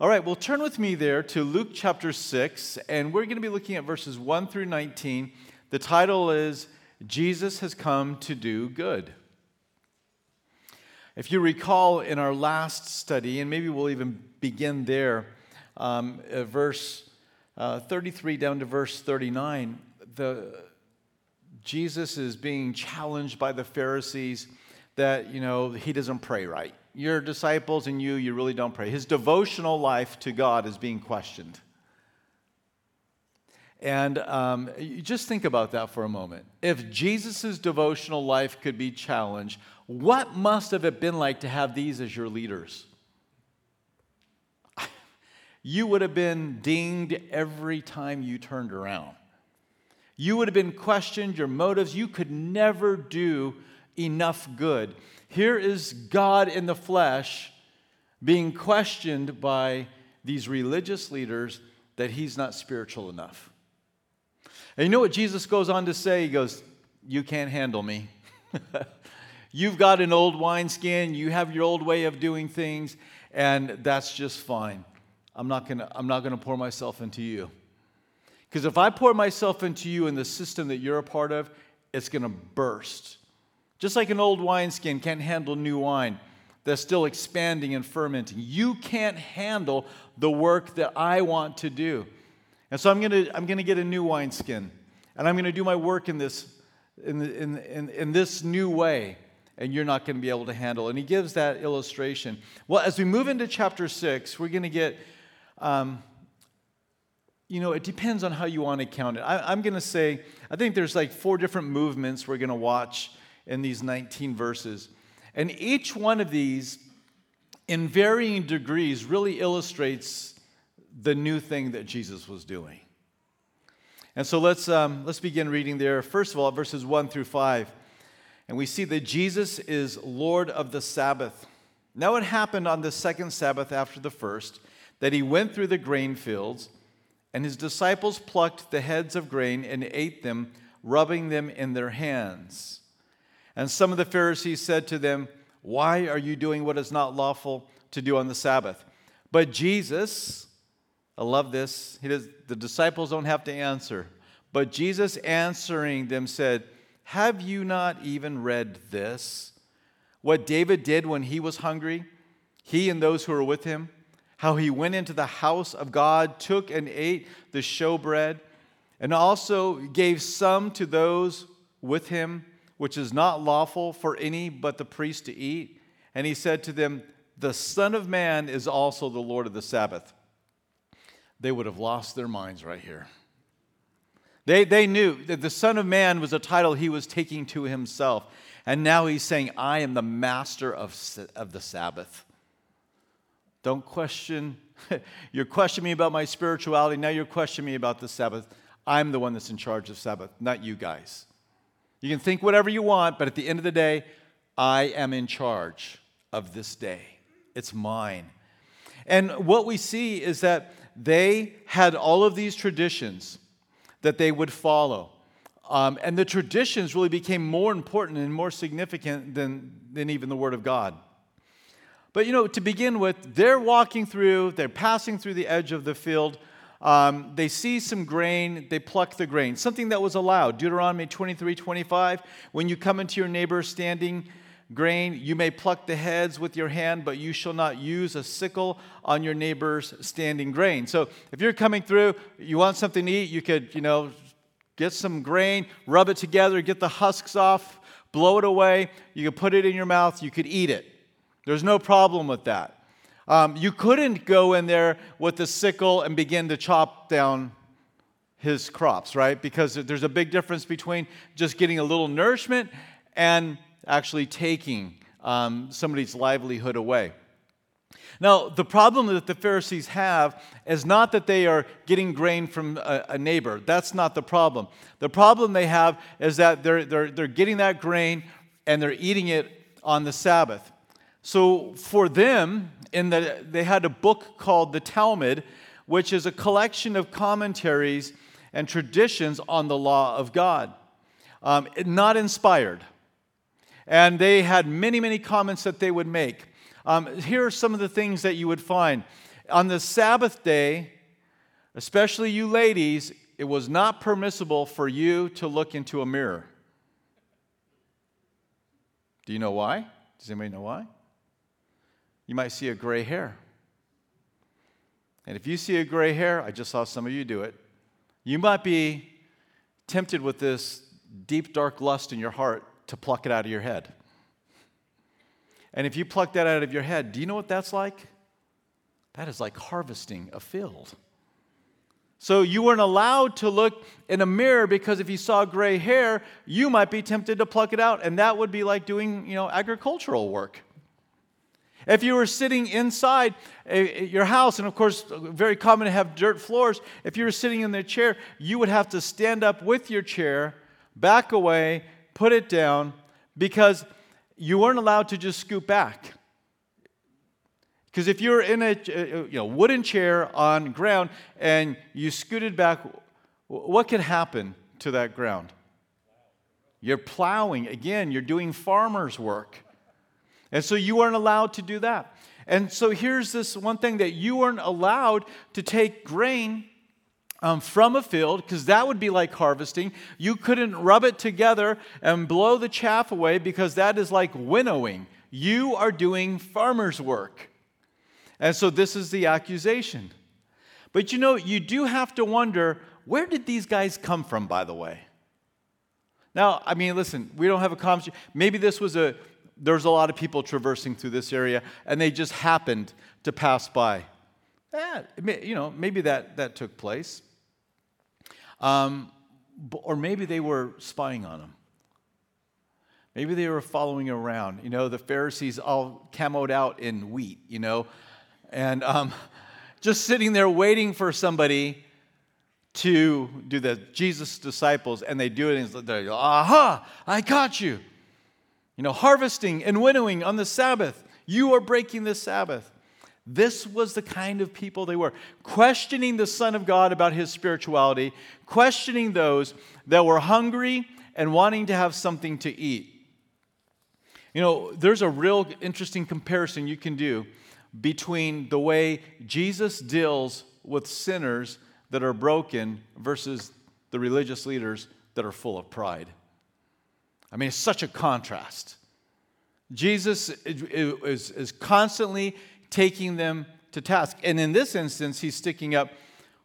All right, well, turn with me there to Luke chapter 6, and we're going to be looking at verses 1 through 19. The title is Jesus Has Come to Do Good. If you recall in our last study, and maybe we'll even begin there, um, verse uh, 33 down to verse 39, the, Jesus is being challenged by the Pharisees that, you know, he doesn't pray right. Your disciples and you, you really don't pray. His devotional life to God is being questioned. And um, just think about that for a moment. If Jesus' devotional life could be challenged, what must have it been like to have these as your leaders? You would have been dinged every time you turned around. You would have been questioned, your motives. You could never do enough good. Here is God in the flesh being questioned by these religious leaders that he's not spiritual enough. And you know what Jesus goes on to say? He goes, You can't handle me. You've got an old wineskin, you have your old way of doing things, and that's just fine. I'm not gonna, I'm not gonna pour myself into you. Because if I pour myself into you in the system that you're a part of, it's gonna burst. Just like an old wineskin can't handle new wine that's still expanding and fermenting. You can't handle the work that I want to do. And so I'm gonna, I'm gonna get a new wineskin, and I'm gonna do my work in this, in, in, in, in this new way and you're not going to be able to handle. And he gives that illustration. Well, as we move into chapter six, we're going to get, um, you know, it depends on how you want to count it. I, am going to say, I think there's like four different movements we're going to watch in these 19 verses. And each one of these, in varying degrees, really illustrates the new thing that Jesus was doing. And so let's, um, let's begin reading there. First of all, verses 1 through 5. And we see that Jesus is Lord of the Sabbath. Now it happened on the second Sabbath after the first that he went through the grain fields, and his disciples plucked the heads of grain and ate them, rubbing them in their hands. And some of the Pharisees said to them, Why are you doing what is not lawful to do on the Sabbath? But Jesus, I love this, he does, the disciples don't have to answer. But Jesus answering them said, have you not even read this? What David did when he was hungry, he and those who were with him, how he went into the house of God, took and ate the showbread, and also gave some to those with him, which is not lawful for any but the priest to eat. And he said to them, The Son of Man is also the Lord of the Sabbath. They would have lost their minds right here. They, they knew that the Son of Man was a title he was taking to himself. And now he's saying, I am the master of, of the Sabbath. Don't question. you're questioning me about my spirituality. Now you're questioning me about the Sabbath. I'm the one that's in charge of Sabbath, not you guys. You can think whatever you want, but at the end of the day, I am in charge of this day. It's mine. And what we see is that they had all of these traditions that they would follow. Um, and the traditions really became more important and more significant than, than even the Word of God. But you know, to begin with, they're walking through, they're passing through the edge of the field. Um, they see some grain, they pluck the grain, something that was allowed. Deuteronomy 23 25. When you come into your neighbor's standing grain, you may pluck the heads with your hand, but you shall not use a sickle on your neighbor's standing grain. So if you're coming through, you want something to eat, you could, you know, get some grain, rub it together, get the husks off, blow it away. You could put it in your mouth, you could eat it. There's no problem with that. Um, you couldn't go in there with a sickle and begin to chop down his crops, right? Because there's a big difference between just getting a little nourishment and actually taking um, somebody's livelihood away. Now, the problem that the Pharisees have is not that they are getting grain from a, a, neighbor. That's not the problem. The problem they have is that they're, they're, they're getting that grain and they're eating it on the Sabbath. So, for them, in the, they had a book called the Talmud, which is a collection of commentaries and traditions on the law of God. Um, not inspired. And they had many, many comments that they would make. Um, here are some of the things that you would find On the Sabbath day, especially you ladies, it was not permissible for you to look into a mirror. Do you know why? Does anybody know why? You might see a gray hair. And if you see a gray hair, I just saw some of you do it, you might be tempted with this deep, dark lust in your heart to pluck it out of your head. And if you pluck that out of your head, do you know what that's like? That is like harvesting a field. So you weren't allowed to look in a mirror because if you saw gray hair, you might be tempted to pluck it out, and that would be like doing, you know, agricultural work. If you were sitting inside eh, eh, your house, and of course, very common to have dirt floors, if you were sitting in the chair, you would have to stand up with your chair, back away, put it down, because you weren't allowed to just scoot back. Because if you're in a eh, you know, wooden chair on ground and you scooted back, what could happen to that ground? You're plowing. Again, you're doing farmer's work. And so you weren't allowed to do that. And so here's this one thing that you weren't allowed to take grain um, from a field because that would be like harvesting. You couldn't rub it together and blow the chaff away because that is like winnowing. You are doing farmer's work. And so this is the accusation. But you know, you do have to wonder where did these guys come from, by the way? Now, I mean, listen, we don't have a conversation. Maybe this was a there's a lot of people traversing through this area, and they just happened to pass by. Eh, you know, maybe that, that took place. Um, or maybe they were spying on him. Maybe they were following around. You know, the Pharisees all camoed out in wheat, you know, and um, just sitting there waiting for somebody to do the Jesus disciples, and they do it, and they're, aha, I caught you. You know, harvesting and winnowing on the Sabbath. You are breaking the Sabbath. This was the kind of people they were, questioning the Son of God about his spirituality, questioning those that were hungry and wanting to have something to eat. You know, there's a real interesting comparison you can do between the way Jesus deals with sinners that are broken versus the religious leaders that are full of pride. I mean, it's such a contrast. Jesus is, is constantly taking them to task. And in this instance, he's sticking up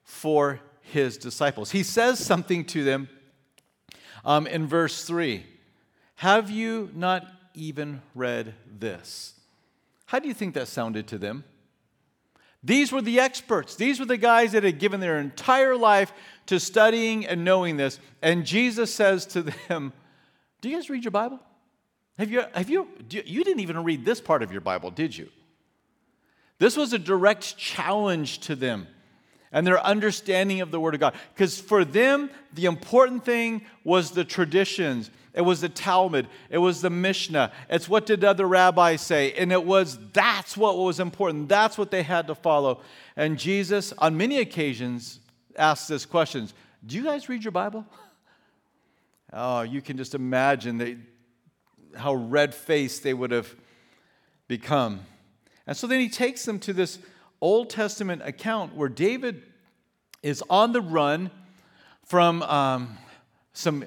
for his disciples. He says something to them um, in verse 3 Have you not even read this? How do you think that sounded to them? These were the experts. These were the guys that had given their entire life to studying and knowing this. And Jesus says to them, do you guys read your Bible? Have you, have you, you didn't even read this part of your Bible, did you? This was a direct challenge to them and their understanding of the Word of God. Because for them, the important thing was the traditions. It was the Talmud. It was the Mishnah. It's what did other rabbis say. And it was, that's what was important. That's what they had to follow. And Jesus, on many occasions, asked this questions Do you guys read your Bible? Oh, you can just imagine they, how red faced they would have become. And so then he takes them to this Old Testament account where David is on the run from um, some,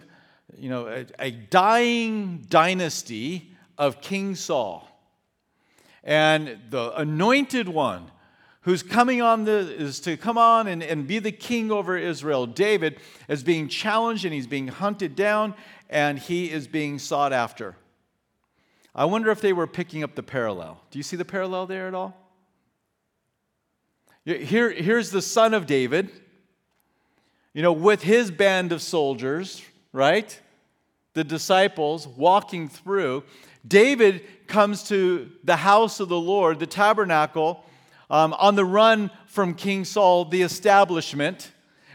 you know, a, a dying dynasty of King Saul. And the anointed one who's coming on the, is to come on and, and be the king over Israel. David is being challenged and he's being hunted down and he is being sought after. I wonder if they were picking up the parallel. Do you see the parallel there at all? Here, here's the son of David, you know, with his band of soldiers, right? The disciples walking through. David comes to the house of the Lord, the tabernacle, um, on the run from King Saul, the establishment,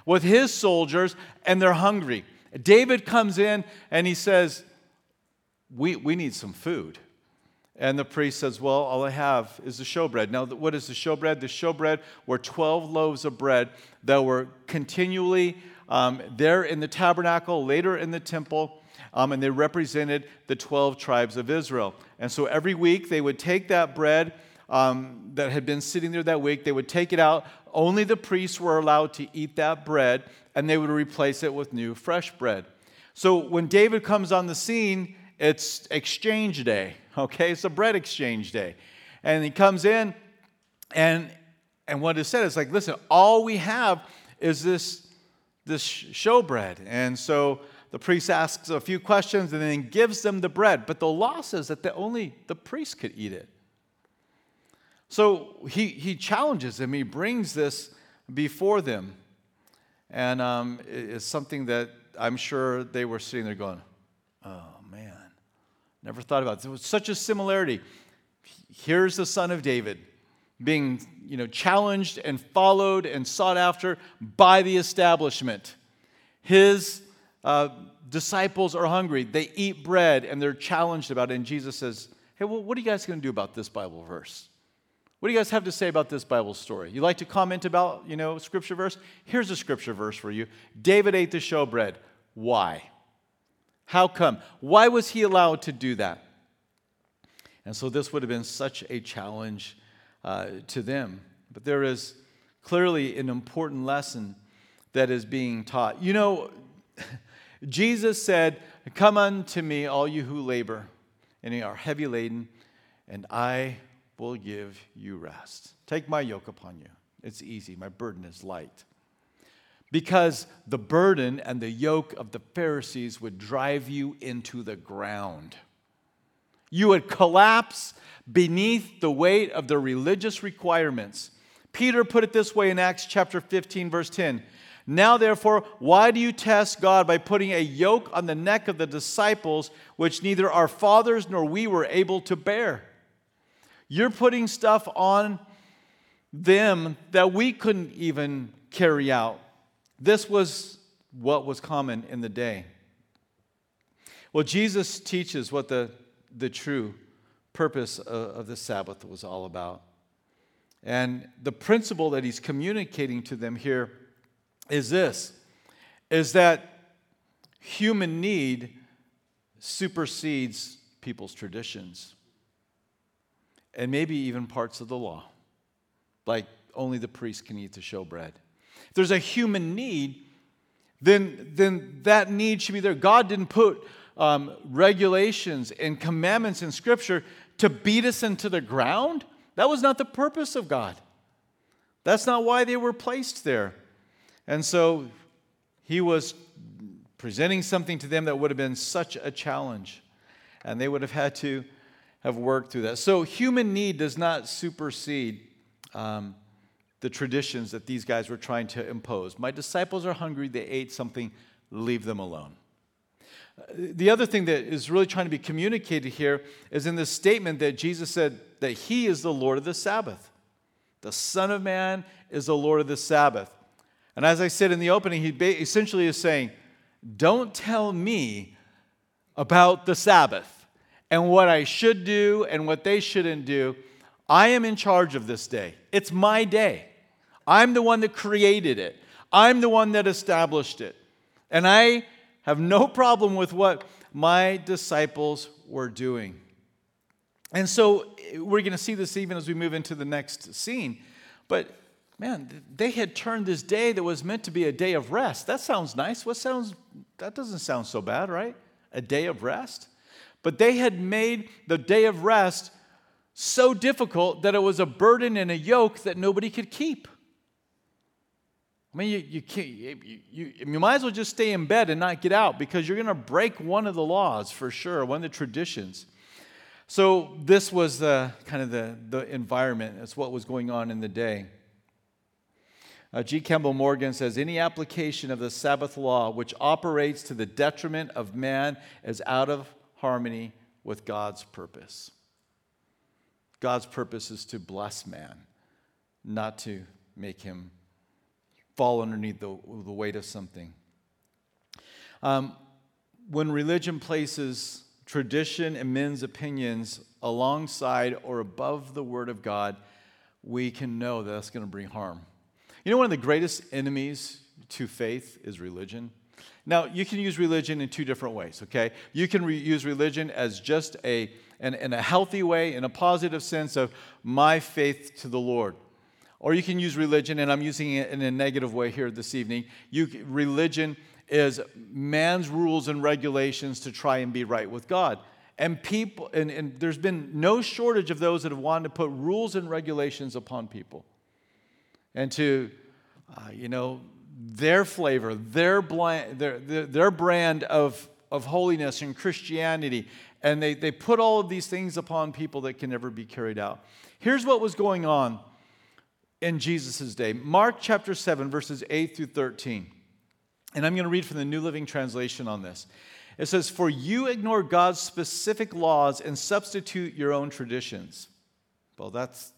with his soldiers, and they're hungry. David comes in and he says, We, we need some food. And the priest says, Well, all I have is the showbread. Now, what is the showbread? The showbread were 12 loaves of bread that were continually um, there in the tabernacle, later in the temple, um, and they represented the 12 tribes of Israel. And so every week they would take that bread um, that had been sitting there that week. They would take it out. Only the priests were allowed to eat that bread, and they would replace it with new, fresh bread. So when David comes on the scene, it's exchange day, okay? It's a bread exchange day. And he comes in, and, and what is said is like, listen, all we have is this, this showbread. And so the priest asks a few questions and then gives them the bread. But the law says that the, only the priest could eat it. So he, he challenges them, he brings this before them. And um, it's something that I'm sure they were sitting there going, oh man, never thought about it. There was such a similarity. Here's the son of David being you know, challenged and followed and sought after by the establishment. His uh, disciples are hungry. They eat bread and they're challenged about it. And Jesus says, Hey, well, what are you guys going to do about this Bible verse? What do you guys have to say about this Bible story? You like to comment about, you know, scripture verse? Here's a scripture verse for you. David ate the showbread. Why? How come? Why was he allowed to do that? And so this would have been such a challenge uh, to them. But there is clearly an important lesson that is being taught. You know, Jesus said, Come unto me, all you who labor and are heavy laden, and I will give you rest. Take my yoke upon you. It's easy, my burden is light. Because the burden and the yoke of the Pharisees would drive you into the ground. You would collapse beneath the weight of the religious requirements. Peter put it this way in Acts chapter 15, verse 10 now, therefore, why do you test God by putting a yoke on the neck of the disciples, which neither our fathers nor we were able to bear? You're putting stuff on them that we couldn't even carry out. This was what was common in the day. Well, Jesus teaches what the, the true purpose of, of the Sabbath was all about. And the principle that he's communicating to them here is this is that human need supersedes people's traditions and maybe even parts of the law. Like only the priest can eat the showbread if there's a human need then, then that need should be there. God didn't put um, regulations and commandments in scripture to beat us into the ground. That was not the purpose of god. That's not why they were placed there. And so he was presenting something to them that would have been such a challenge. And they would have had to have worked through that. So human need does not supersede um, the traditions that these guys were trying to impose. My disciples are hungry, they ate something, leave them alone. The other thing that is really trying to be communicated here is in this statement that Jesus said that He is the Lord of the Sabbath. The Son of Man is the Lord of the Sabbath. And as I said in the opening, he essentially is saying, Don't tell me about the Sabbath and what I should do and what they shouldn't do. I am in charge of this day. It's my day. I'm the one that created it, I'm the one that established it. And I have no problem with what my disciples were doing. And so eh, we're going to see this even as we move into the next scene. But man, they had turned this day that was meant to be a day of rest. That sounds nice. What sounds, that doesn't sound so bad, right? A day of rest. But they had made the day of rest so difficult that it was a burden and a yoke that nobody could keep. I mean, you, you, can't, you, you, you might as well just stay in bed and not get out because you're going to break one of the laws for sure, one of the traditions. So, this was the kind of the, the environment. That's what was going on in the day. Uh, G. Campbell Morgan says any application of the Sabbath law which operates to the detriment of man is out of harmony with God's purpose. God's purpose is to bless man, not to make him fall underneath the, the weight of something. Um, when religion places tradition and men's opinions alongside or above the Word of God, we can know that that's going to bring harm. You know, one of the greatest enemies to faith is religion. Now, you can use religion in two different ways, okay? You can re- use religion as just a, in, in a healthy way, in a positive sense of my faith to the Lord. Or you can use religion, and I'm using it in a negative way here this evening. You, religion is man's rules and regulations to try and be right with God. And people, and, and there's been no shortage of those that have wanted to put rules and regulations upon people. And to, uh, you know, their flavor, their, blind, their, their, their brand of, of holiness and Christianity. And they, they put all of these things upon people that can never be carried out. Here's what was going on in Jesus' day Mark chapter 7, verses 8 through 13. And I'm going to read from the New Living Translation on this. It says, For you ignore God's specific laws and substitute your own traditions. Well, that's,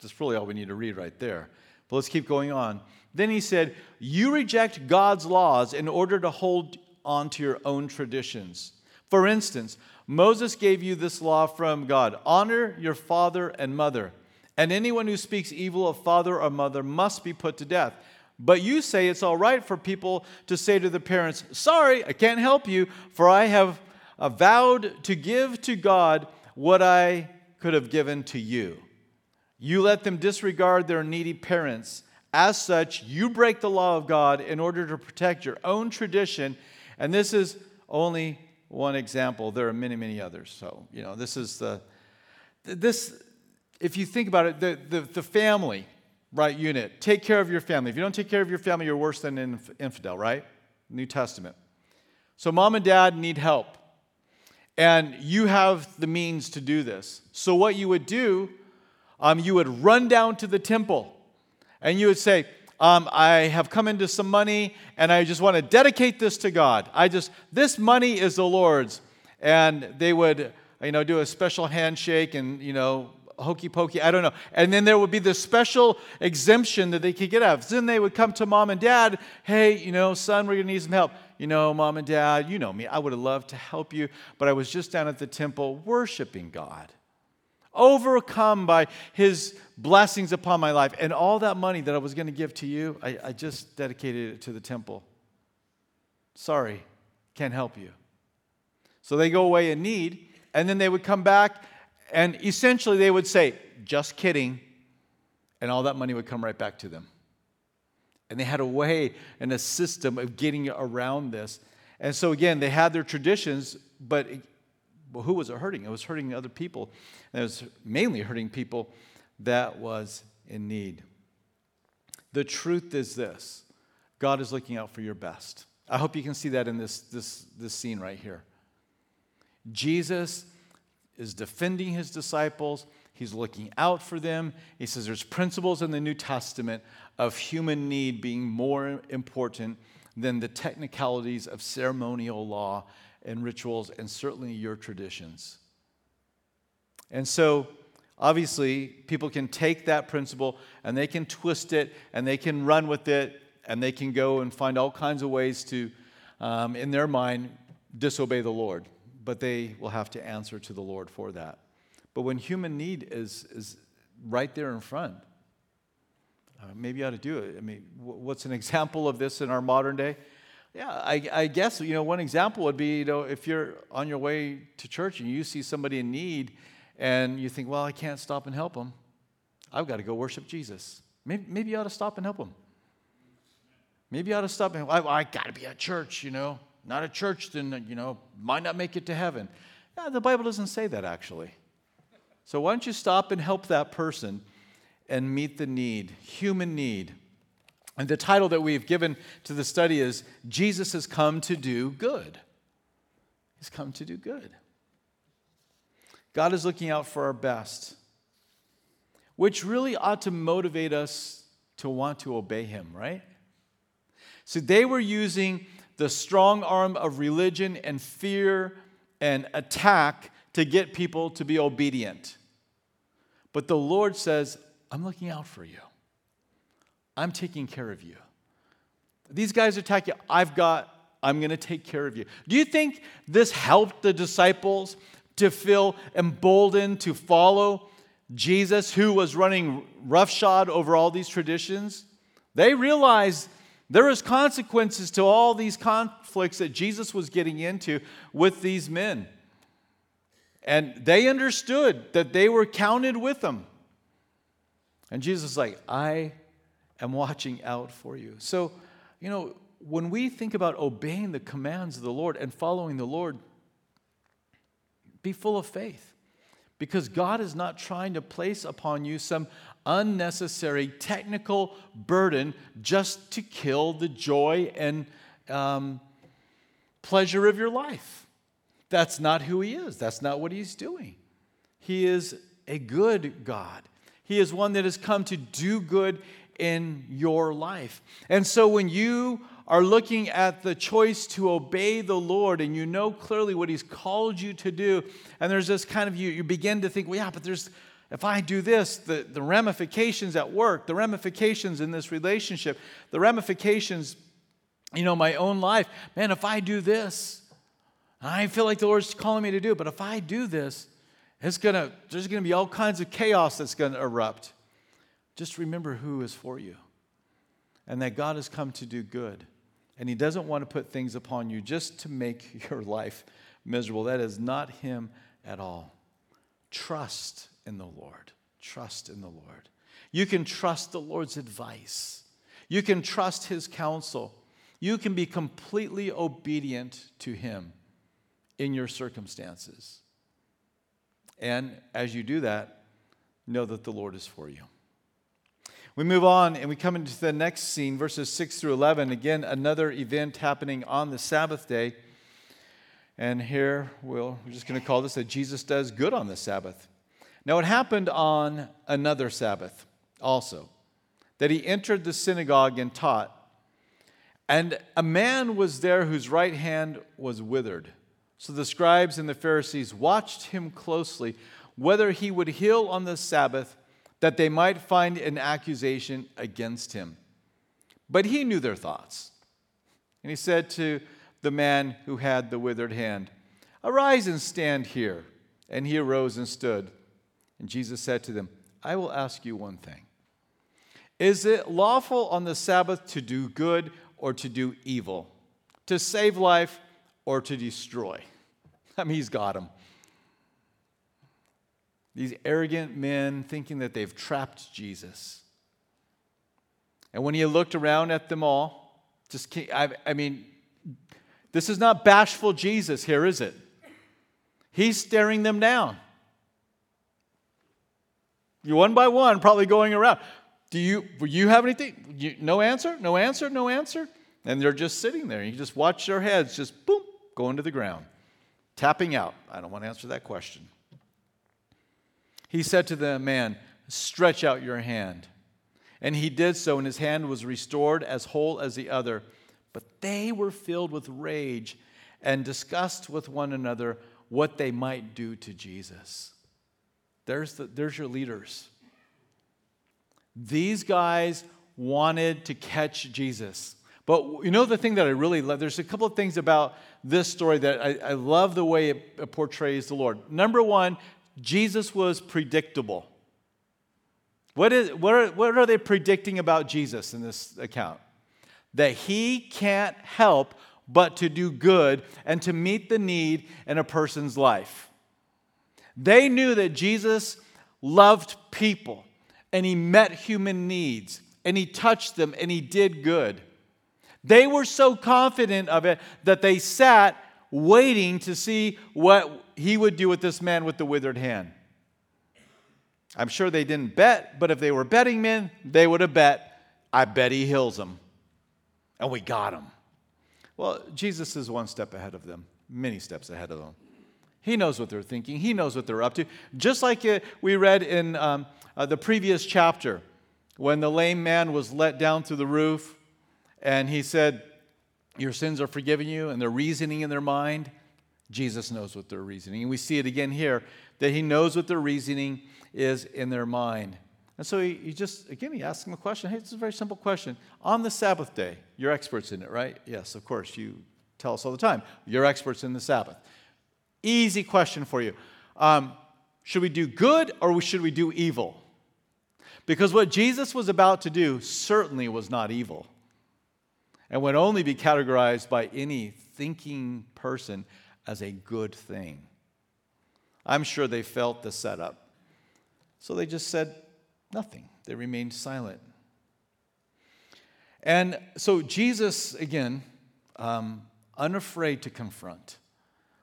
that's really all we need to read right there. But let's keep going on. Then he said, You reject God's laws in order to hold on to your own traditions. For instance, Moses gave you this law from God honor your father and mother, and anyone who speaks evil of father or mother must be put to death. But you say it's all right for people to say to the parents, Sorry, I can't help you, for I have vowed to give to God what I could have given to you. You let them disregard their needy parents. As such, you break the law of God in order to protect your own tradition. And this is only one example. There are many, many others. So, you know, this is the, this, if you think about it, the, the, the family, right, unit. Take care of your family. If you don't take care of your family, you're worse than an infidel, right? New Testament. So, mom and dad need help. And you have the means to do this. So, what you would do, um, you would run down to the temple and you would say, um, I have come into some money and I just want to dedicate this to God. I just, this money is the Lord's. And they would, you know, do a special handshake and, you know, hokey pokey, I don't know. And then there would be this special exemption that they could get out then they would come to mom and dad, hey, you know, son, we're going to need some help. You know, mom and dad, you know me, I would have loved to help you, but I was just down at the temple worshiping God, overcome by his blessings upon my life. And all that money that I was going to give to you, I, I just dedicated it to the temple. Sorry, can't help you. So they go away in need, and then they would come back and essentially, they would say, just kidding. And all that money would come right back to them. And they had a way and a system of getting around this. And so, again, they had their traditions, but well, who was it hurting? It was hurting other people. And it was mainly hurting people that was in need. The truth is this God is looking out for your best. I hope you can see that in this, this, this scene right here. Jesus is defending his disciples. He's looking out for them. He says there's principles in the New Testament of human need being more important than the technicalities of ceremonial law and rituals, and certainly your traditions. And so, obviously, people can take that principle and they can twist it and they can run with it and they can go and find all kinds of ways to, um, in their mind, disobey the Lord but they will have to answer to the Lord for that. But when human need is, is right there in front, uh, maybe you ought to do it. I mean, what's an example of this in our modern day? Yeah, I, I, guess, you know, one example would be, you know, if you're on your way to church and you see somebody in need and you think, well, I can't stop and help them. I've got to go worship Jesus. Maybe, maybe you ought to stop and help them. Maybe you ought to stop and, I, I got to be at church, you know not a church, then, you know, might not make it to heaven. The Bible doesn't say that actually. So why don't you stop and help that person and meet the need, human need? And the title that we've given to the study is Jesus has come to do good. He's come to do good. God is looking out for our best, which really ought to motivate us to want to obey Him, right? So they were using the strong arm of religion and fear and attack to get people to be obedient. But the Lord says, I'm looking out for you. I'm taking care of you. These guys attack you. I've got, I'm going to take care of you. Do you think this helped the disciples to feel emboldened to follow Jesus, who was running roughshod over all these traditions? They realized There was consequences to all these conflicts that Jesus was getting into with these men. And they understood that they were counted with them. And Jesus is like, I am watching out for you. So, you know, when we think about obeying the commands of the Lord and following the Lord, be full of faith because God is not trying to place upon you some unnecessary technical burden just to kill the joy and um, pleasure of your life. That's not who He is, that's not what He's doing. He is a good God. He is one that has come to do good in your life. And so when you are looking at the choice to obey the Lord and you know clearly what He's called you to do, and there's this kind of, you, you begin to think, well, yeah, but there's, if I do this, the, the ramifications at work, the ramifications in this relationship, the ramifications, you know, my own life, man, if I do this, I feel like the Lord's calling me to do it, but if I do this, it's gonna, there's gonna be all kinds of chaos that's gonna erupt. Just remember who is for you and that God has come to do good. And He doesn't want to put things upon you just to make your life miserable. That is not Him at all. Trust in the Lord. Trust in the Lord. You can trust the Lord's advice, you can trust His counsel. You can be completely obedient to Him in your circumstances. And as you do that, know that the Lord is for you. We move on and we come into the next scene, verses 6 through 11. Again, another event happening on the Sabbath day. And here we'll, we're just going to call this that Jesus does good on the Sabbath. Now, it happened on another Sabbath also that he entered the synagogue and taught. And a man was there whose right hand was withered. So the scribes and the Pharisees watched him closely, whether he would heal on the Sabbath that they might find an accusation against him. But he knew their thoughts. And he said to the man who had the withered hand, Arise and stand here. And he arose and stood. And Jesus said to them, I will ask you one thing. Is it lawful on the Sabbath to do good or to do evil? To save life or to destroy? I mean, he's got him. These arrogant men thinking that they've trapped Jesus. And when he looked around at them all, just I, I mean, this is not bashful Jesus here, is it? He's staring them down. You one by one, probably going around. Do you, do you have anything? You, no answer, no answer, no answer. And they're just sitting there. You just watch their heads just boom, going to the ground, tapping out. I don't want to answer that question. He said to the man, Stretch out your hand. And he did so, and his hand was restored as whole as the other. But they were filled with rage and discussed with one another what they might do to Jesus. There's, the, there's your leaders. These guys wanted to catch Jesus. But you know the thing that I really love? There's a couple of things about this story that I, I love the way it portrays the Lord. Number one, Jesus was predictable. What, is, what, are, what are they predicting about Jesus in this account? That he can't help but to do good and to meet the need in a person's life. They knew that Jesus loved people and he met human needs and he touched them and he did good. They were so confident of it that they sat waiting to see what he would do with this man with the withered hand. I'm sure they didn't bet, but if they were betting men, they would have bet, I bet he heals them. And we got him. Well, Jesus is one step ahead of them, many steps ahead of them. He knows what they're thinking, he knows what they're up to. Just like uh, we read in um, uh, the previous chapter when the lame man was let down through the roof and he said, your sins are forgiven you, and they're reasoning in their mind. Jesus knows what they're reasoning. And we see it again here that he knows what their reasoning is in their mind. And so he, he just, again, he asks them a question. Hey, it's a very simple question. On the Sabbath day, you're experts in it, right? Yes, of course. You tell us all the time. You're experts in the Sabbath. Easy question for you. Um, should we do good or should we do evil? Because what Jesus was about to do certainly was not evil. And would only be categorized by any thinking person as a good thing. I'm sure they felt the setup. So they just said nothing, they remained silent. And so Jesus, again, um, unafraid to confront.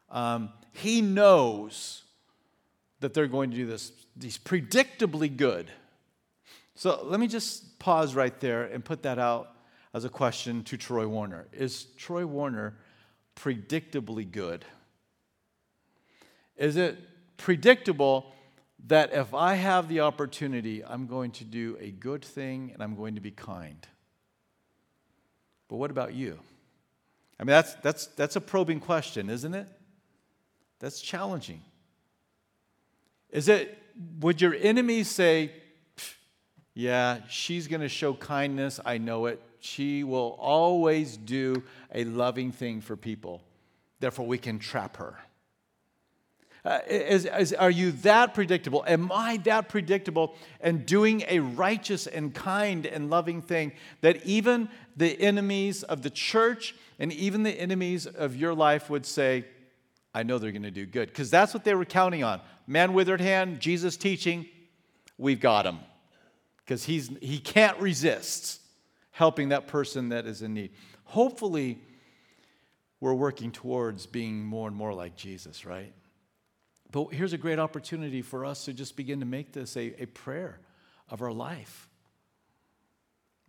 Um, he knows that they're going to do this. He's predictably good. So let me just pause right there and put that out as a question to Troy Warner. Is Troy Warner predictably good? Is it predictable that if I have the opportunity, I'm going to do a good thing and I'm going to be kind? But what about you? I mean, that's, that's, that's a probing question, isn't it? That's challenging. Is it, would your enemies say, yeah, she's going to show kindness, I know it. She will always do a loving thing for people. Therefore, we can trap her. Uh, is, is, are you that predictable? Am I that predictable and doing a righteous and kind and loving thing that even the enemies of the church and even the enemies of your life would say, I know they're going to do good? Because that's what they were counting on. Man withered hand, Jesus teaching, we've got him. Because he's he can't resist helping that person that is in need. Hopefully, we're working towards being more and more like Jesus, right? But here's a great opportunity for us to just begin to make this a, a prayer of our life.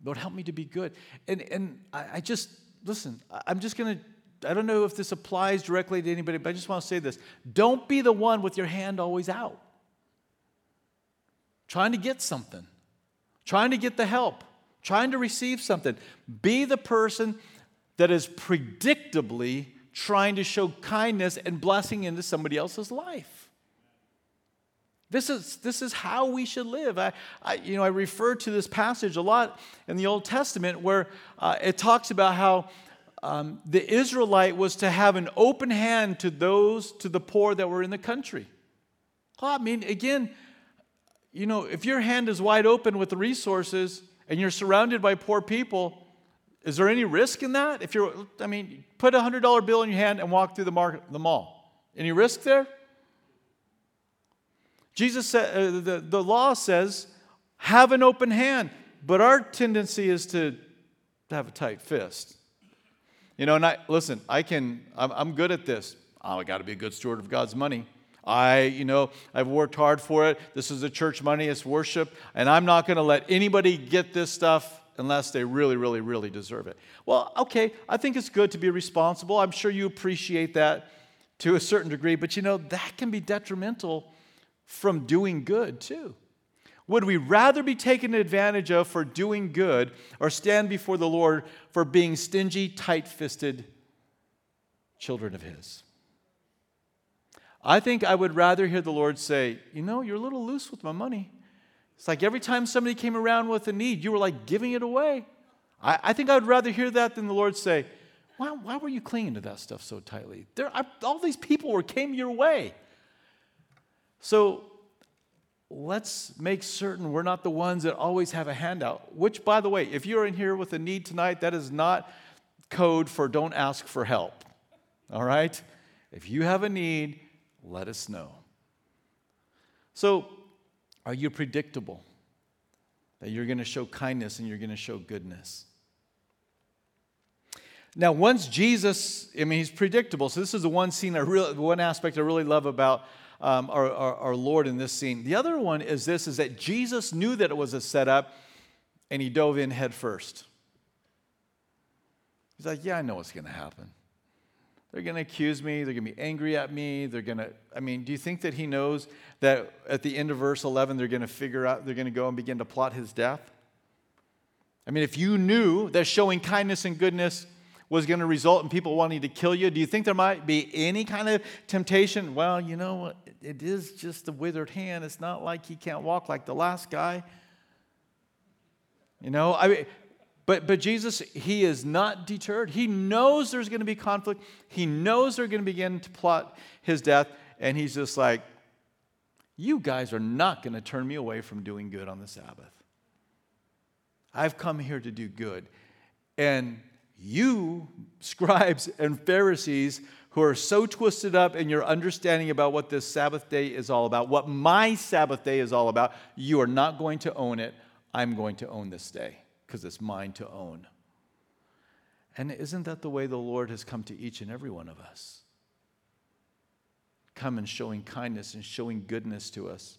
Lord, help me to be good. And, and I, I just, listen, I'm just going to, I don't know if this applies directly to anybody, but I just want to say this. Don't be the one with your hand always out, trying to get something, trying to get the help, trying to receive something. Be the person that is predictably trying to show kindness and blessing into somebody else's life. This is, this is how we should live. I, I, you know, I refer to this passage a lot in the Old Testament where uh, it talks about how um, the Israelite was to have an open hand to those, to the poor that were in the country. Well, I mean, again, you know, if your hand is wide open with the resources and you're surrounded by poor people, is there any risk in that? If you're, I mean, put a $100 bill in your hand and walk through the, market, the mall. Any risk there? Jesus said, uh, the, the law says, have an open hand, but our tendency is to have a tight fist. You know, and I, listen, I can, I'm, I'm good at this. Oh, I got to be a good steward of God's money. I, you know, I've worked hard for it. This is the church money, it's worship, and I'm not going to let anybody get this stuff unless they really, really, really deserve it. Well, okay, I think it's good to be responsible. I'm sure you appreciate that to a certain degree, but you know, that can be detrimental from doing good too. Would we rather be taken advantage of for doing good or stand before the Lord for being stingy, tight fisted children of His? I think I would rather hear the Lord say, You know, you're a little loose with my money. It's like every time somebody came around with a need, you were like giving it away. I, I think I would rather hear that than the Lord say, why, why were you clinging to that stuff so tightly? There, I, all these people were came your way. So let's make certain we're not the ones that always have a handout. Which, by the way, if you're in here with a need tonight, that is not code for don't ask for help. All right? If you have a need, let us know. So are you predictable? That you're going to show kindness and you're going to show goodness. Now, once Jesus, I mean, he's predictable. So this is the one scene I really, one aspect I really love about um, our, our, our Lord in this scene. The other one is this: is that Jesus knew that it was a setup, and he dove in head first. He's like, "Yeah, I know what's going to happen. They're going to accuse me. They're going to be angry at me. They're going to, I mean, do you think that he knows that at the end of verse 11, they're going to figure out, they're going to go and begin to plot his death? I mean, if you knew that showing kindness and goodness was going to result in people wanting to kill you, do you think there might be any kind of temptation? Well, you know, it is just a withered hand. It's not like he can't walk like the last guy. You know, I mean, but, but Jesus, he is not deterred. He knows there's going to be conflict. He knows they're going to begin to plot his death. And he's just like, You guys are not going to turn me away from doing good on the Sabbath. I've come here to do good. And You, scribes and Pharisees, who are so twisted up in your understanding about what this Sabbath day is all about, what my Sabbath day is all about, you are not going to own it. I'm going to own this day because it's mine to own. And isn't that the way the Lord has come to each and every one of us? Come and showing kindness and showing goodness to us.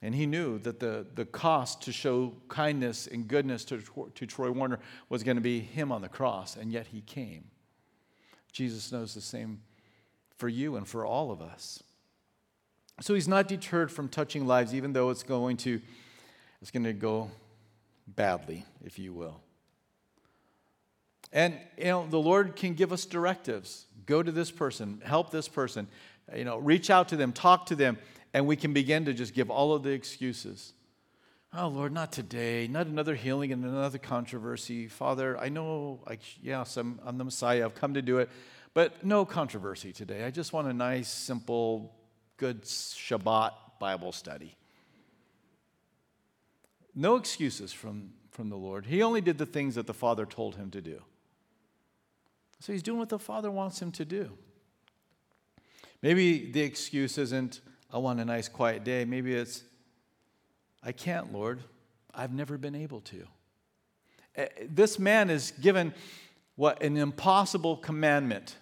And he knew that the, the cost to show kindness and goodness to, to Troy Warner was going to be him on the cross, and yet he came. Jesus knows the same for you and for all of us. So he's not deterred from touching lives, even though it's going to, it's going to go badly, if you will. And you know, the Lord can give us directives. Go to this person, help this person, you know, reach out to them, talk to them and we can begin to just give all of the excuses. Oh, Lord, not today, not another healing and another controversy. Father, I know, I, yes, I'm, I'm the Messiah, I've come to do it, but no controversy today. I just want a nice, simple, good Shabbat Bible study. No excuses from, from the Lord. He only did the things that the Father told him to do. So he's doing what the Father wants him to do. Maybe the excuse isn't, I want a nice quiet day. Maybe it's, I can't, Lord. I've never been able to. Eh, this man is given what an impossible commandment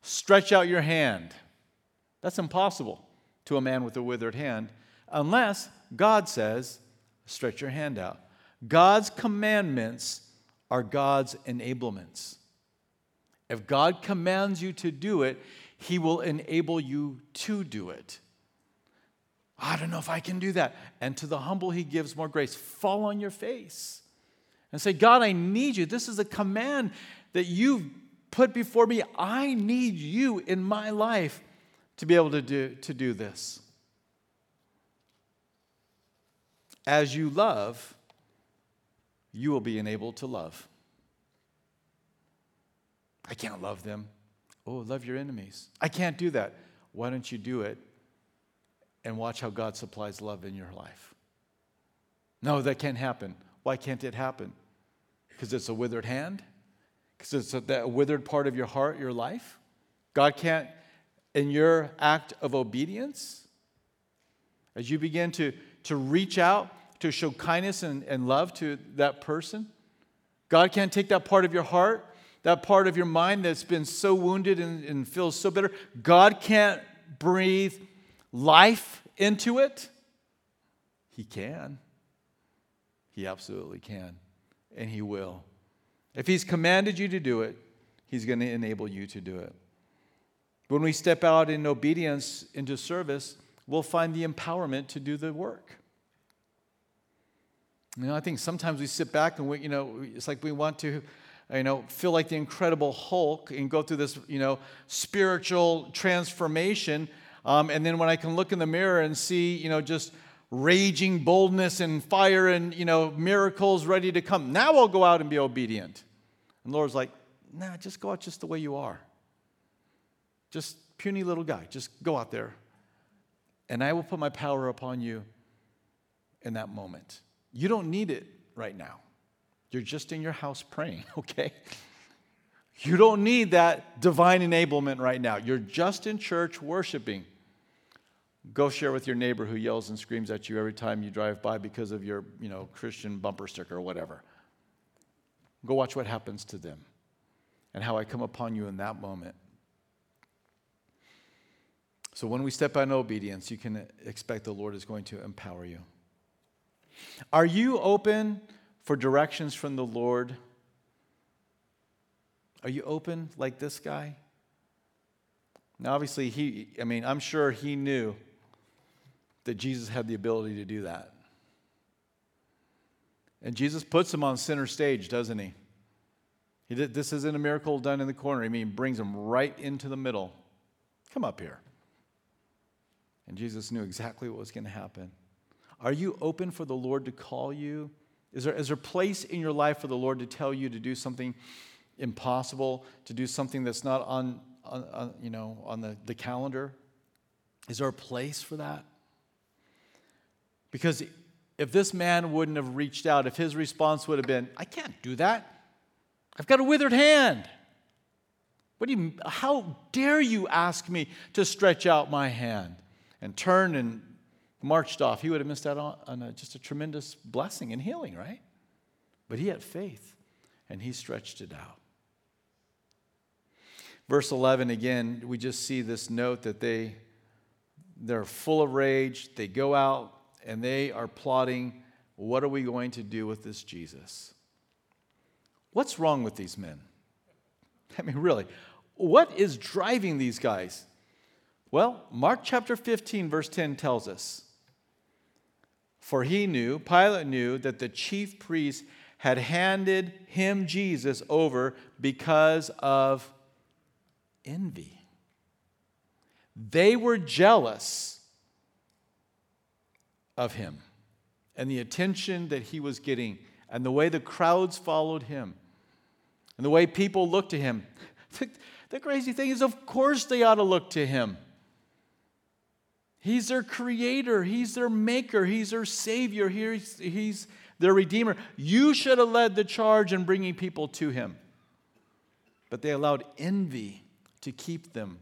stretch out your hand. That's impossible to a man with a withered hand, unless God says, stretch your hand out. God's commandments are God's enablements. If God commands you to do it, he will enable you to do it. I don't know if I can do that. And to the humble, He gives more grace. Fall on your face and say, God, I need you. This is a command that you've put before me. I need you in my life to be able to do, to do this. As you love, you will be enabled to love. I can't love them. Oh, love your enemies. I can't do that. Why don't you do it and watch how God supplies love in your life? No, that can't happen. Why can't it happen? Because it's a withered hand? Because it's a, that withered part of your heart, your life? God can't, in your act of obedience, as you begin to, to reach out to show kindness and, and love to that person, God can't take that part of your heart that part of your mind that's been so wounded and, and feels so bitter, God can't breathe life into it? He can. He absolutely can. And He will. If He's commanded you to do it, He's going to enable you to do it. When we step out in obedience into service, we'll find the empowerment to do the work. You know, I think sometimes we sit back and we, you know, it's like we want to you know, feel like the Incredible Hulk and go through this, you know, spiritual transformation. Um, and then when I can look in the mirror and see, you know, just raging boldness and fire and, you know, miracles ready to come, now I'll go out and be obedient. And the Lord's like, nah, just go out just the way you are. Just puny little guy, just go out there. And I will put my power upon you in that moment. You don't need it right now. You're just in your house praying, okay? You don't need that divine enablement right now. You're just in church worshiping. Go share with your neighbor who yells and screams at you every time you drive by because of your, you know, Christian bumper sticker or whatever. Go watch what happens to them and how I come upon you in that moment. So when we step out in obedience, you can expect the Lord is going to empower you. Are you open for directions from the Lord? Are you open like this guy? Now, obviously, he, I mean, I'm sure he knew that Jesus had the ability to do that. And Jesus puts him on center stage, doesn't he? he did, this isn't a miracle done in the corner. I mean, brings him right into the middle. Come up here. And Jesus knew exactly what was going to happen. Are you open for the Lord to call you is there, is there place in your life for the Lord to tell you to do something impossible, to do something that's not on, on, on you know, on the, the calendar? Is there a place for that? Because if this man wouldn't have reached out, if his response would have been, I can't do that, I've got a withered hand. What do you, how dare you ask me to stretch out my hand? And turned and marched off. He would have missed out on, a, just a tremendous blessing and healing, right? But he had faith and he stretched it out. Verse 11, again, we just see this note that they, they're full of rage. They go out and they are plotting what are we going to do with this Jesus? What's wrong with these men? I mean, really, what is driving these guys? Well, Mark chapter 15, verse 10 tells us For he knew, Pilate knew, that the chief priests had handed him, Jesus, over because of envy. They were jealous of him and the attention that he was getting and the way the crowds followed him and the way people looked to him. The crazy thing is, of course, they ought to look to him. He's their creator, he's their maker, he's their savior, he's, he's their redeemer. You should have led the charge in bringing people to him. But they allowed envy to keep them.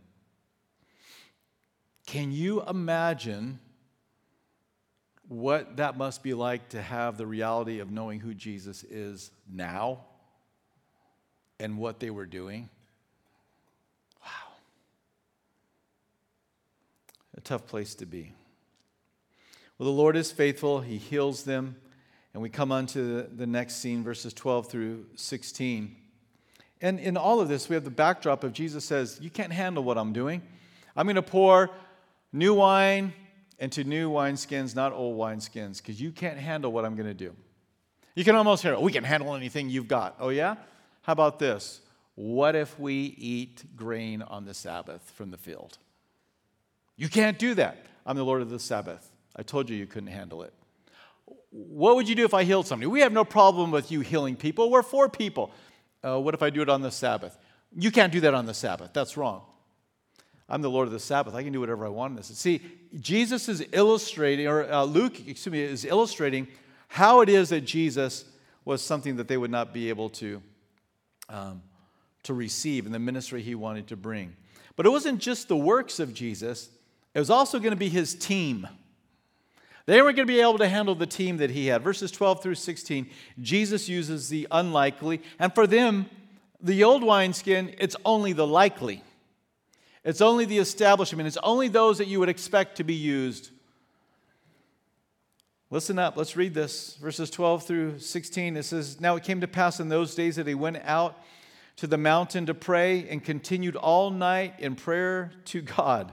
Can you imagine what that must be like to have the reality of knowing who Jesus is now and what they were doing? A tough place to be. Well, the Lord is faithful, He heals them. And we come on to the next scene, verses 12 through 16. And in all of this, we have the backdrop of Jesus says, You can't handle what I'm doing. I'm going to pour new wine into new wineskins, not old wineskins, because you can't handle what I'm going to do. You can almost hear, We can handle anything you've got. Oh, yeah? How about this? What if we eat grain on the Sabbath from the field? You can't do that. I'm the Lord of the Sabbath. I told you you couldn't handle it. What would you do if I healed somebody? We have no problem with you healing people. We're for people. Uh, what if I do it on the Sabbath? You can't do that on the Sabbath. That's wrong. I'm the Lord of the Sabbath. I can do whatever I want in this. See, Jesus is illustrating, or uh, Luke, excuse me, is illustrating how it is that Jesus was something that they would not be able to, um, to receive in the ministry he wanted to bring. But it wasn't just the works of Jesus, it was also going to be his team. They weren't going to be able to handle the team that he had. Verses 12 through 16, Jesus uses the unlikely, and for them, the old wineskin, it's only the likely. It's only the establishment. It's only those that you would expect to be used. Listen up. Let's read this. Verses 12 through 16. It says, Now it came to pass in those days that he went out to the mountain to pray and continued all night in prayer to God.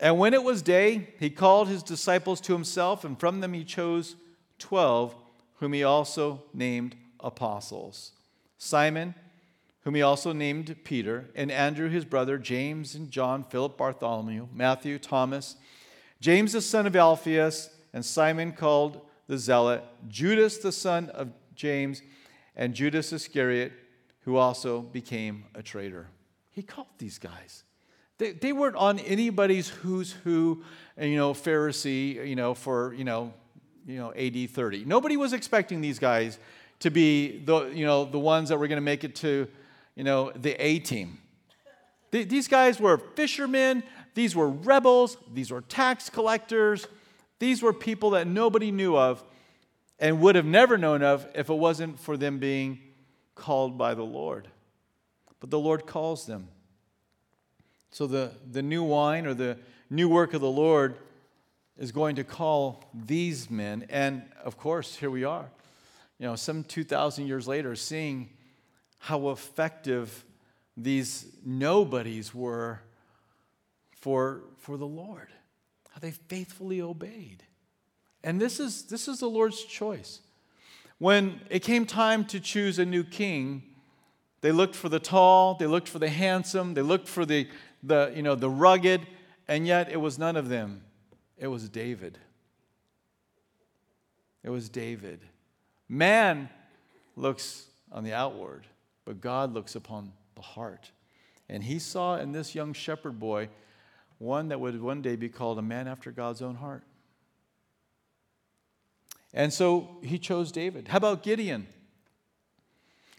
And when it was day, he called his disciples to himself, and from them he chose twelve, whom he also named apostles Simon, whom he also named Peter, and Andrew his brother, James and John, Philip, Bartholomew, Matthew, Thomas, James the son of Alphaeus, and Simon called the Zealot, Judas the son of James, and Judas Iscariot, who also became a traitor. He called these guys. They, they weren't on anybody's who's who, uh, you know, Pharisee, you know, for, you know, you know, AD 30. Nobody was expecting these guys to be the, you know, the ones that were going to make it to, you know, the A team. These guys were fishermen. These were rebels. These were tax collectors. These were people that nobody knew of and would have never known of if it wasn't for them being called by the Lord. But the Lord calls them. So the, the new wine or the new work of the Lord is going to call these men. And of course, here we are, you know, some 2,000 years later, seeing how effective these nobodies were for, for the Lord, how they faithfully obeyed. And this is, this is the Lord's choice. When it came time to choose a new king, they looked for the tall, they looked for the handsome, they looked for the, the, you know, the rugged, and yet it was none of them. It was David. It was David. Man looks on the outward, but God looks upon the heart. And he saw in this young shepherd boy one that would one day be called a man after God's own heart. And so he chose David. How about Gideon?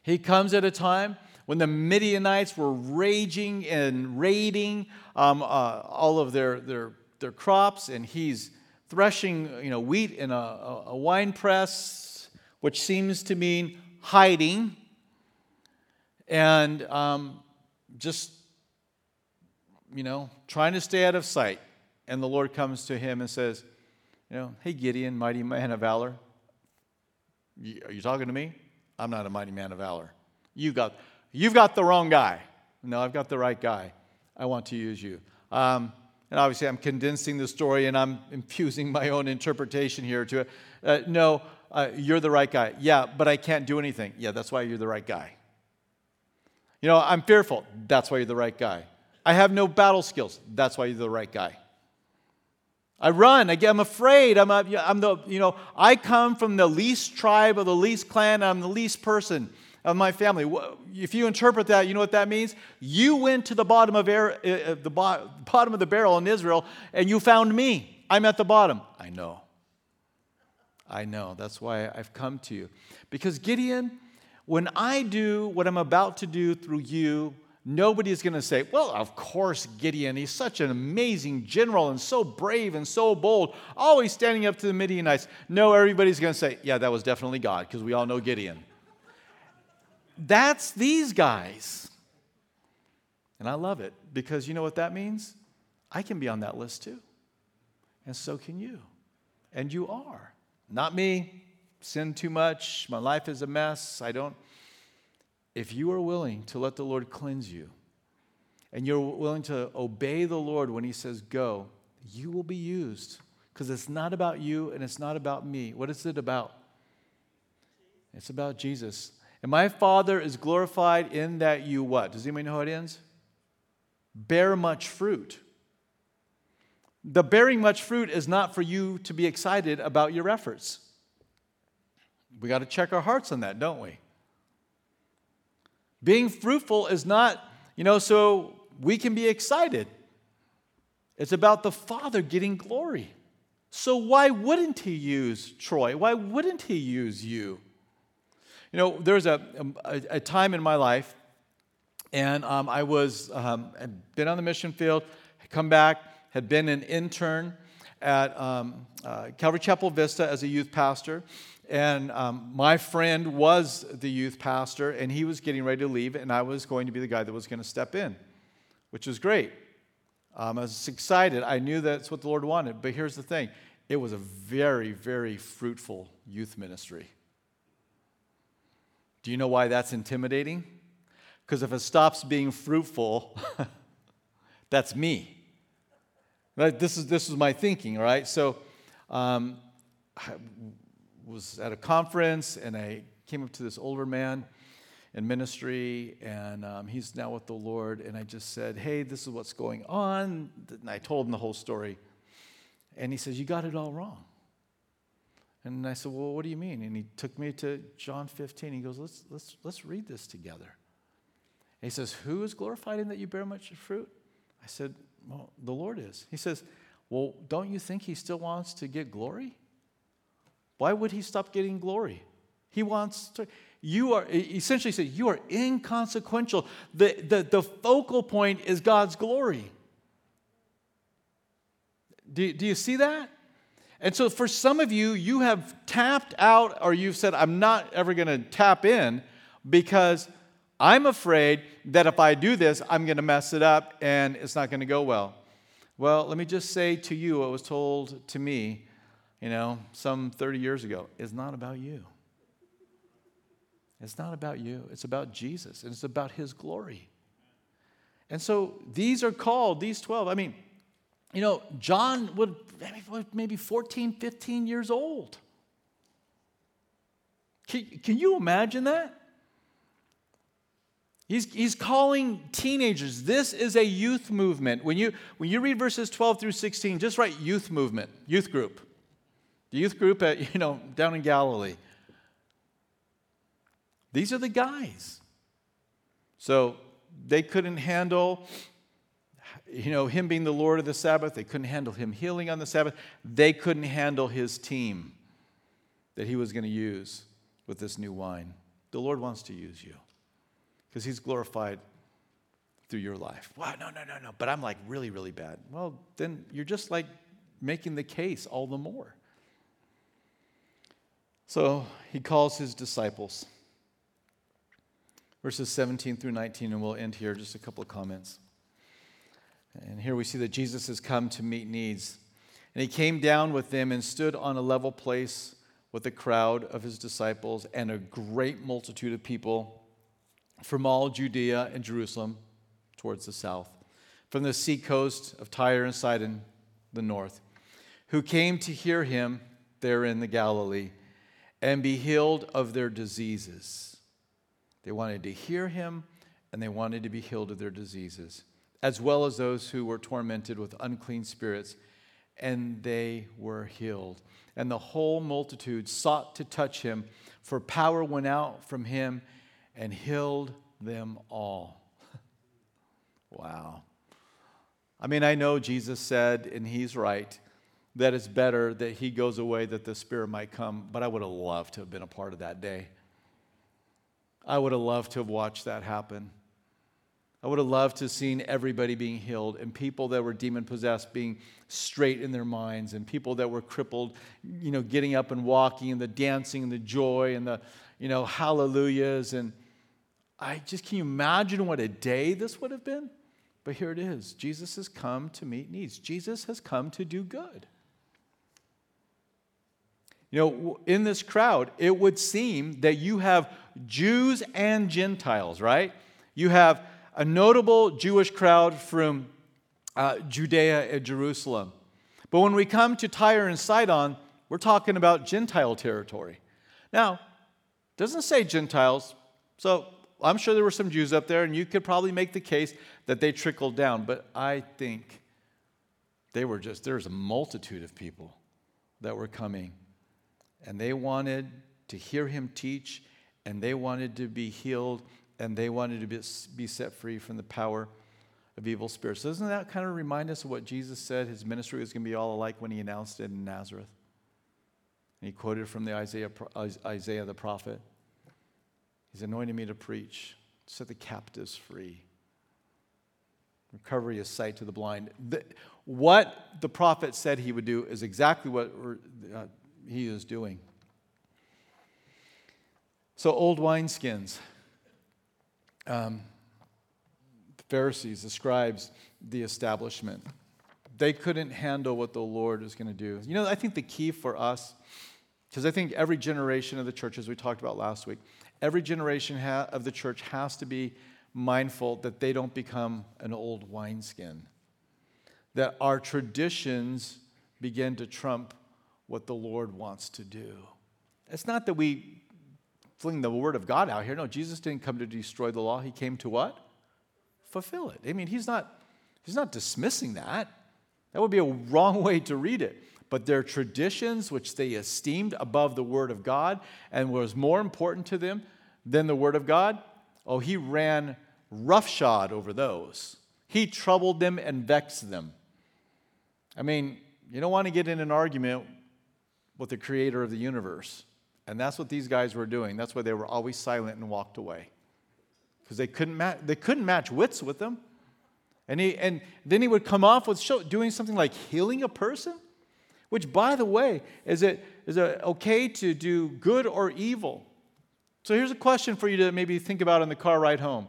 He comes at a time when the Midianites were raging and raiding um, uh, all of their, their, their crops, and he's threshing you know, wheat in a, a wine press, which seems to mean hiding, and um, just, you know, trying to stay out of sight. And the Lord comes to him and says, you know, hey, Gideon, mighty man of valor. Are you talking to me? I'm not a mighty man of valor. You got, you've got the wrong guy. No, I've got the right guy. I want to use you. Um, and obviously, I'm condensing the story and I'm infusing my own interpretation here to it. Uh, no, uh, you're the right guy. Yeah, but I can't do anything. Yeah, that's why you're the right guy. You know, I'm fearful. That's why you're the right guy. I have no battle skills. That's why you're the right guy. I run. I'm afraid. I'm, a, I'm the, you know, I come from the least tribe of the least clan. I'm the least person of my family. If you interpret that, you know what that means? You went to the bottom of air, uh, the bottom of the barrel in Israel, and you found me. I'm at the bottom. I know. I know. That's why I've come to you. Because Gideon, when I do what I'm about to do through you, nobody's going to say, Well, of course, Gideon, he's such an amazing general and so brave and so bold, always standing up to the Midianites. No, everybody's going to say, Yeah, that was definitely God, because we all know Gideon. That's these guys. And I love it because you know what that means? I can be on that list too. And so can you. And you are. Not me. Sin too much. My life is a mess. I don't. If you are willing to let the Lord cleanse you, and you're willing to obey the Lord when He says go, you will be used. Because it's not about you and it's not about me. What is it about? It's about Jesus. And my Father is glorified in that you what? Does anybody know how it ends? Bear much fruit. The bearing much fruit is not for you to be excited about your efforts. We got to check our hearts on that, don't we? Being fruitful is not, you know, so we can be excited. It's about the Father getting glory. So why wouldn't He use Troy? Why wouldn't He use you? You know, there was a, a, a time in my life, and um, I was um, had been on the mission field, had come back, had been an intern at um, uh, Calvary Chapel Vista as a youth pastor. And um, my friend was the youth pastor, and he was getting ready to leave, and I was going to be the guy that was going to step in, which was great. Um, I was excited. I knew that's what the Lord wanted. But here's the thing it was a very, very fruitful youth ministry. Do you know why that's intimidating? Because if it stops being fruitful, that's me. Right? This is this is my thinking, right? So, um, I was at a conference and I came up to this older man in ministry, and um, he's now with the Lord. And I just said, "Hey, this is what's going on." And I told him the whole story, and he says, "You got it all wrong." And I said, Well, what do you mean? And he took me to John 15. He goes, Let's, let's, let's read this together. And he says, Who is glorified in that you bear much fruit? I said, Well, the Lord is. He says, Well, don't you think he still wants to get glory? Why would he stop getting glory? He wants to. You are essentially said you are inconsequential. The, the, the focal point is God's glory. Do, do you see that? And so, for some of you, you have tapped out or you've said, I'm not ever going to tap in because I'm afraid that if I do this, I'm going to mess it up and it's not going to go well. Well, let me just say to you what was told to me, you know, some 30 years ago. It's not about you. It's not about you. It's about Jesus and it's about his glory. And so these are called, these 12. I mean, you know, John would maybe 14, 15 years old. Can, can you imagine that? He's, he's calling teenagers. This is a youth movement. When you, when you read verses 12 through 16, just write youth movement, youth group. The youth group at, you know, down in Galilee. These are the guys. So they couldn't handle you know, him being the Lord of the Sabbath, they couldn't handle him healing on the Sabbath. They couldn't handle his team that he was going to use with this new wine. the Lord wants to use you because He's glorified through your life. Wow, no, no, no, no. But I'm like really, really bad. Well, then you're just like making the case all the more. So he calls his disciples. Verses 17 through 19, and we'll end here, just a couple of comments. And here we see that Jesus has come to meet needs. And he came down with them and stood on a level place with a crowd of his disciples and a great multitude of people from all Judea and Jerusalem towards the south, from the seacoast of Tyre and Sidon, the north, who came to hear him there in the Galilee and be healed of their diseases. They wanted to hear him and they wanted to be healed of their diseases, as well as those who were tormented with unclean spirits, and they were healed and the whole multitude sought to touch him, for power went out from him and healed them all. wow. I mean, I know Jesus said, and he's right, that it's better that he goes away that the Spirit might come, but I would have loved to have been a part of that day. I would have loved to have watched that happen. I would have loved to have seen everybody being healed and people that were demon possessed being straight in their minds and people that were crippled, you know, getting up and walking and the dancing and the joy and the, you know, hallelujahs. And I just, can you imagine what a day this would have been? But here it is Jesus has come to meet needs, Jesus has come to do good. You know, in this crowd, it would seem that you have Jews and Gentiles, right? You have a notable Jewish crowd from uh, Judea and Jerusalem. But when we come to Tyre and Sidon, we're talking about Gentile territory. Now, doesn't say Gentiles, so I'm sure there were some Jews up there, and you could probably make the case that they trickled down, but I think they were just, there was a multitude of people that were coming, and they wanted to hear him teach, and they wanted to be healed, and they wanted to be, be set free from the power of evil spirits. Doesn't that kind of remind us of what Jesus said his ministry was going to be all alike when he announced it in Nazareth? And he quoted from the Isaiah, Isaiah the prophet. He's anointed me to preach, set the captives free, recovery of sight to the blind. The, what the prophet said he would do is exactly what uh, he is doing. So, old wineskins um, the Pharisees, the scribes, the establishment. They couldn't handle what the Lord was going to do. You know, I think the key for us, because I think every generation of the church, as we talked about last week, every generation ha- of the church has to be mindful that they don't become an old wineskin, that our traditions begin to trump what the Lord wants to do. It's not that we fling the word of God out here. No, Jesus didn't come to destroy the law. He came to what? Fulfill it. I mean, he's not, he's not dismissing that. That would be a wrong way to read it. But their traditions, which they esteemed above the word of God and was more important to them than the word of God, oh, he ran roughshod over those. He troubled them and vexed them. I mean, you don't want to get in an argument with the creator of the universe. And that's what these guys were doing. That's why they were always silent and walked away. Because they couldn't, ma- they couldn't match wits with them. And, he, and then he would come off with show, doing something like healing a person, which, by the way, is it, is it okay to do good or evil? So here's a question for you to maybe think about in the car ride home.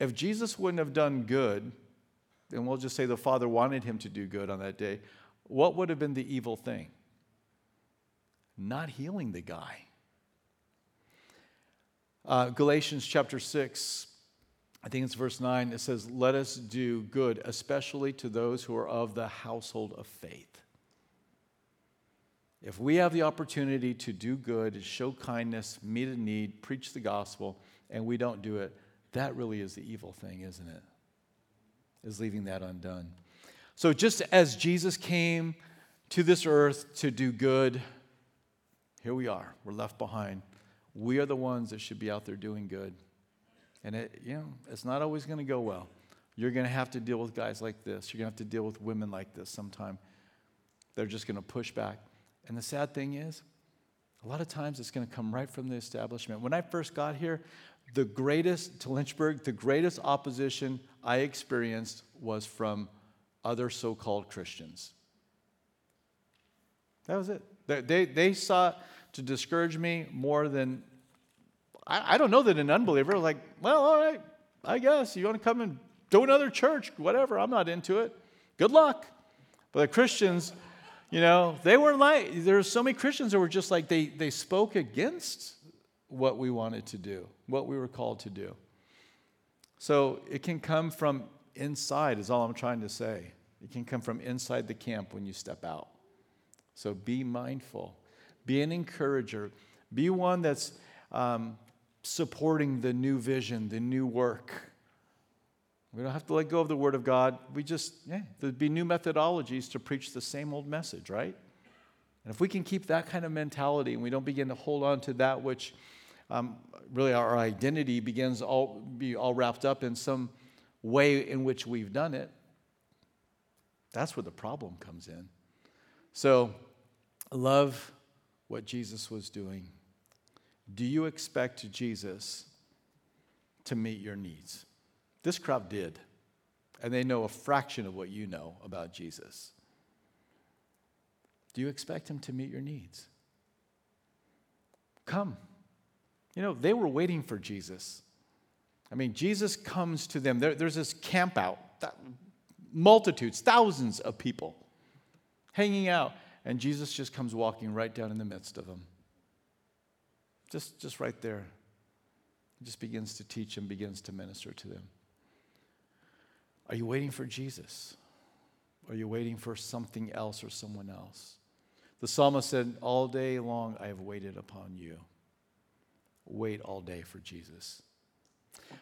If Jesus wouldn't have done good, and we'll just say the Father wanted him to do good on that day, what would have been the evil thing? Not healing the guy. Uh, Galatians chapter 6, I think it's verse 9, it says, Let us do good, especially to those who are of the household of faith. If we have the opportunity to do good, show kindness, meet a need, preach the gospel, and we don't do it, that really is the evil thing, isn't it? Is leaving that undone. So just as Jesus came to this earth to do good, here we are. We're left behind. We are the ones that should be out there doing good. And it, you know, it's not always going to go well. You're going to have to deal with guys like this. You're going to have to deal with women like this sometime. They're just going to push back. And the sad thing is, A lot of times it's going to come right from the establishment. When I first got here, the greatest, to Lynchburg, the greatest opposition I experienced was from other so called Christians. That was it. They, they, they sought to discourage me more than, I, I don't know that an unbeliever, like, well, all right, I guess you want to come and do another church, whatever, I'm not into it. Good luck. But the Christians, you know, they weren't like, there were so many Christians that were just like, they, they spoke against what we wanted to do, what we were called to do. So it can come from inside, is all I'm trying to say. It can come from inside the camp when you step out. So be mindful, be an encourager, be one that's um, supporting the new vision, the new work. We don't have to let go of the Word of God. We just, yeah, there'd be new methodologies to preach the same old message, right? And if we can keep that kind of mentality and we don't begin to hold on to that which um, really our identity begins all be all wrapped up in some way in which we've done it, that's where the problem comes in. So, love what Jesus was doing. Do you expect Jesus to meet your needs? This crowd did, and they know a fraction of what you know about Jesus. Do you expect him to meet your needs? Come. You know, they were waiting for Jesus. I mean, Jesus comes to them. There, there's this camp out, multitudes, thousands of people hanging out, and Jesus just comes walking right down in the midst of them. Just, just right there. Just begins to teach and begins to minister to them. Are you waiting for Jesus? Are you waiting for something else or someone else? The psalmist said, All day long I have waited upon you wait all day for Jesus.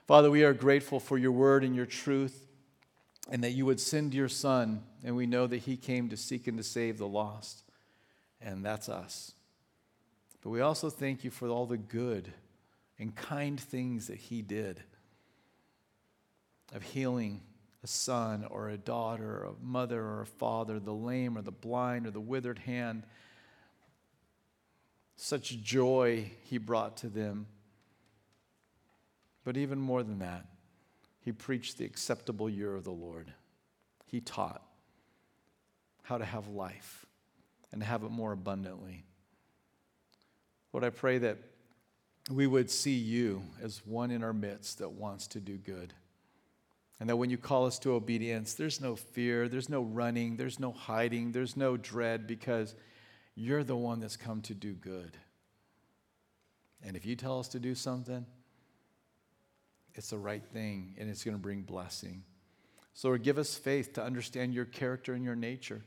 Father, we are grateful for your word and your truth, and that you would send your Son, and we know that he came to seek and to save the lost, and that's us. But we also thank you for all the good and kind things that he did of healing a son or a daughter, or a mother or a father, the lame or the blind or the withered hand such joy he brought to them. But even more than that, he preached the acceptable year of the Lord. He taught how to have life and have it more abundantly. Lord, I pray that we would see you as one in our midst that wants to do good. And that when you call us to obedience, there's no fear, there's no running, there's no hiding, there's no dread because you're the one that's come to do good. And if you tell us to do something, it's the right thing and it's going to bring blessing. So, Lord, give us faith to understand your character and your nature.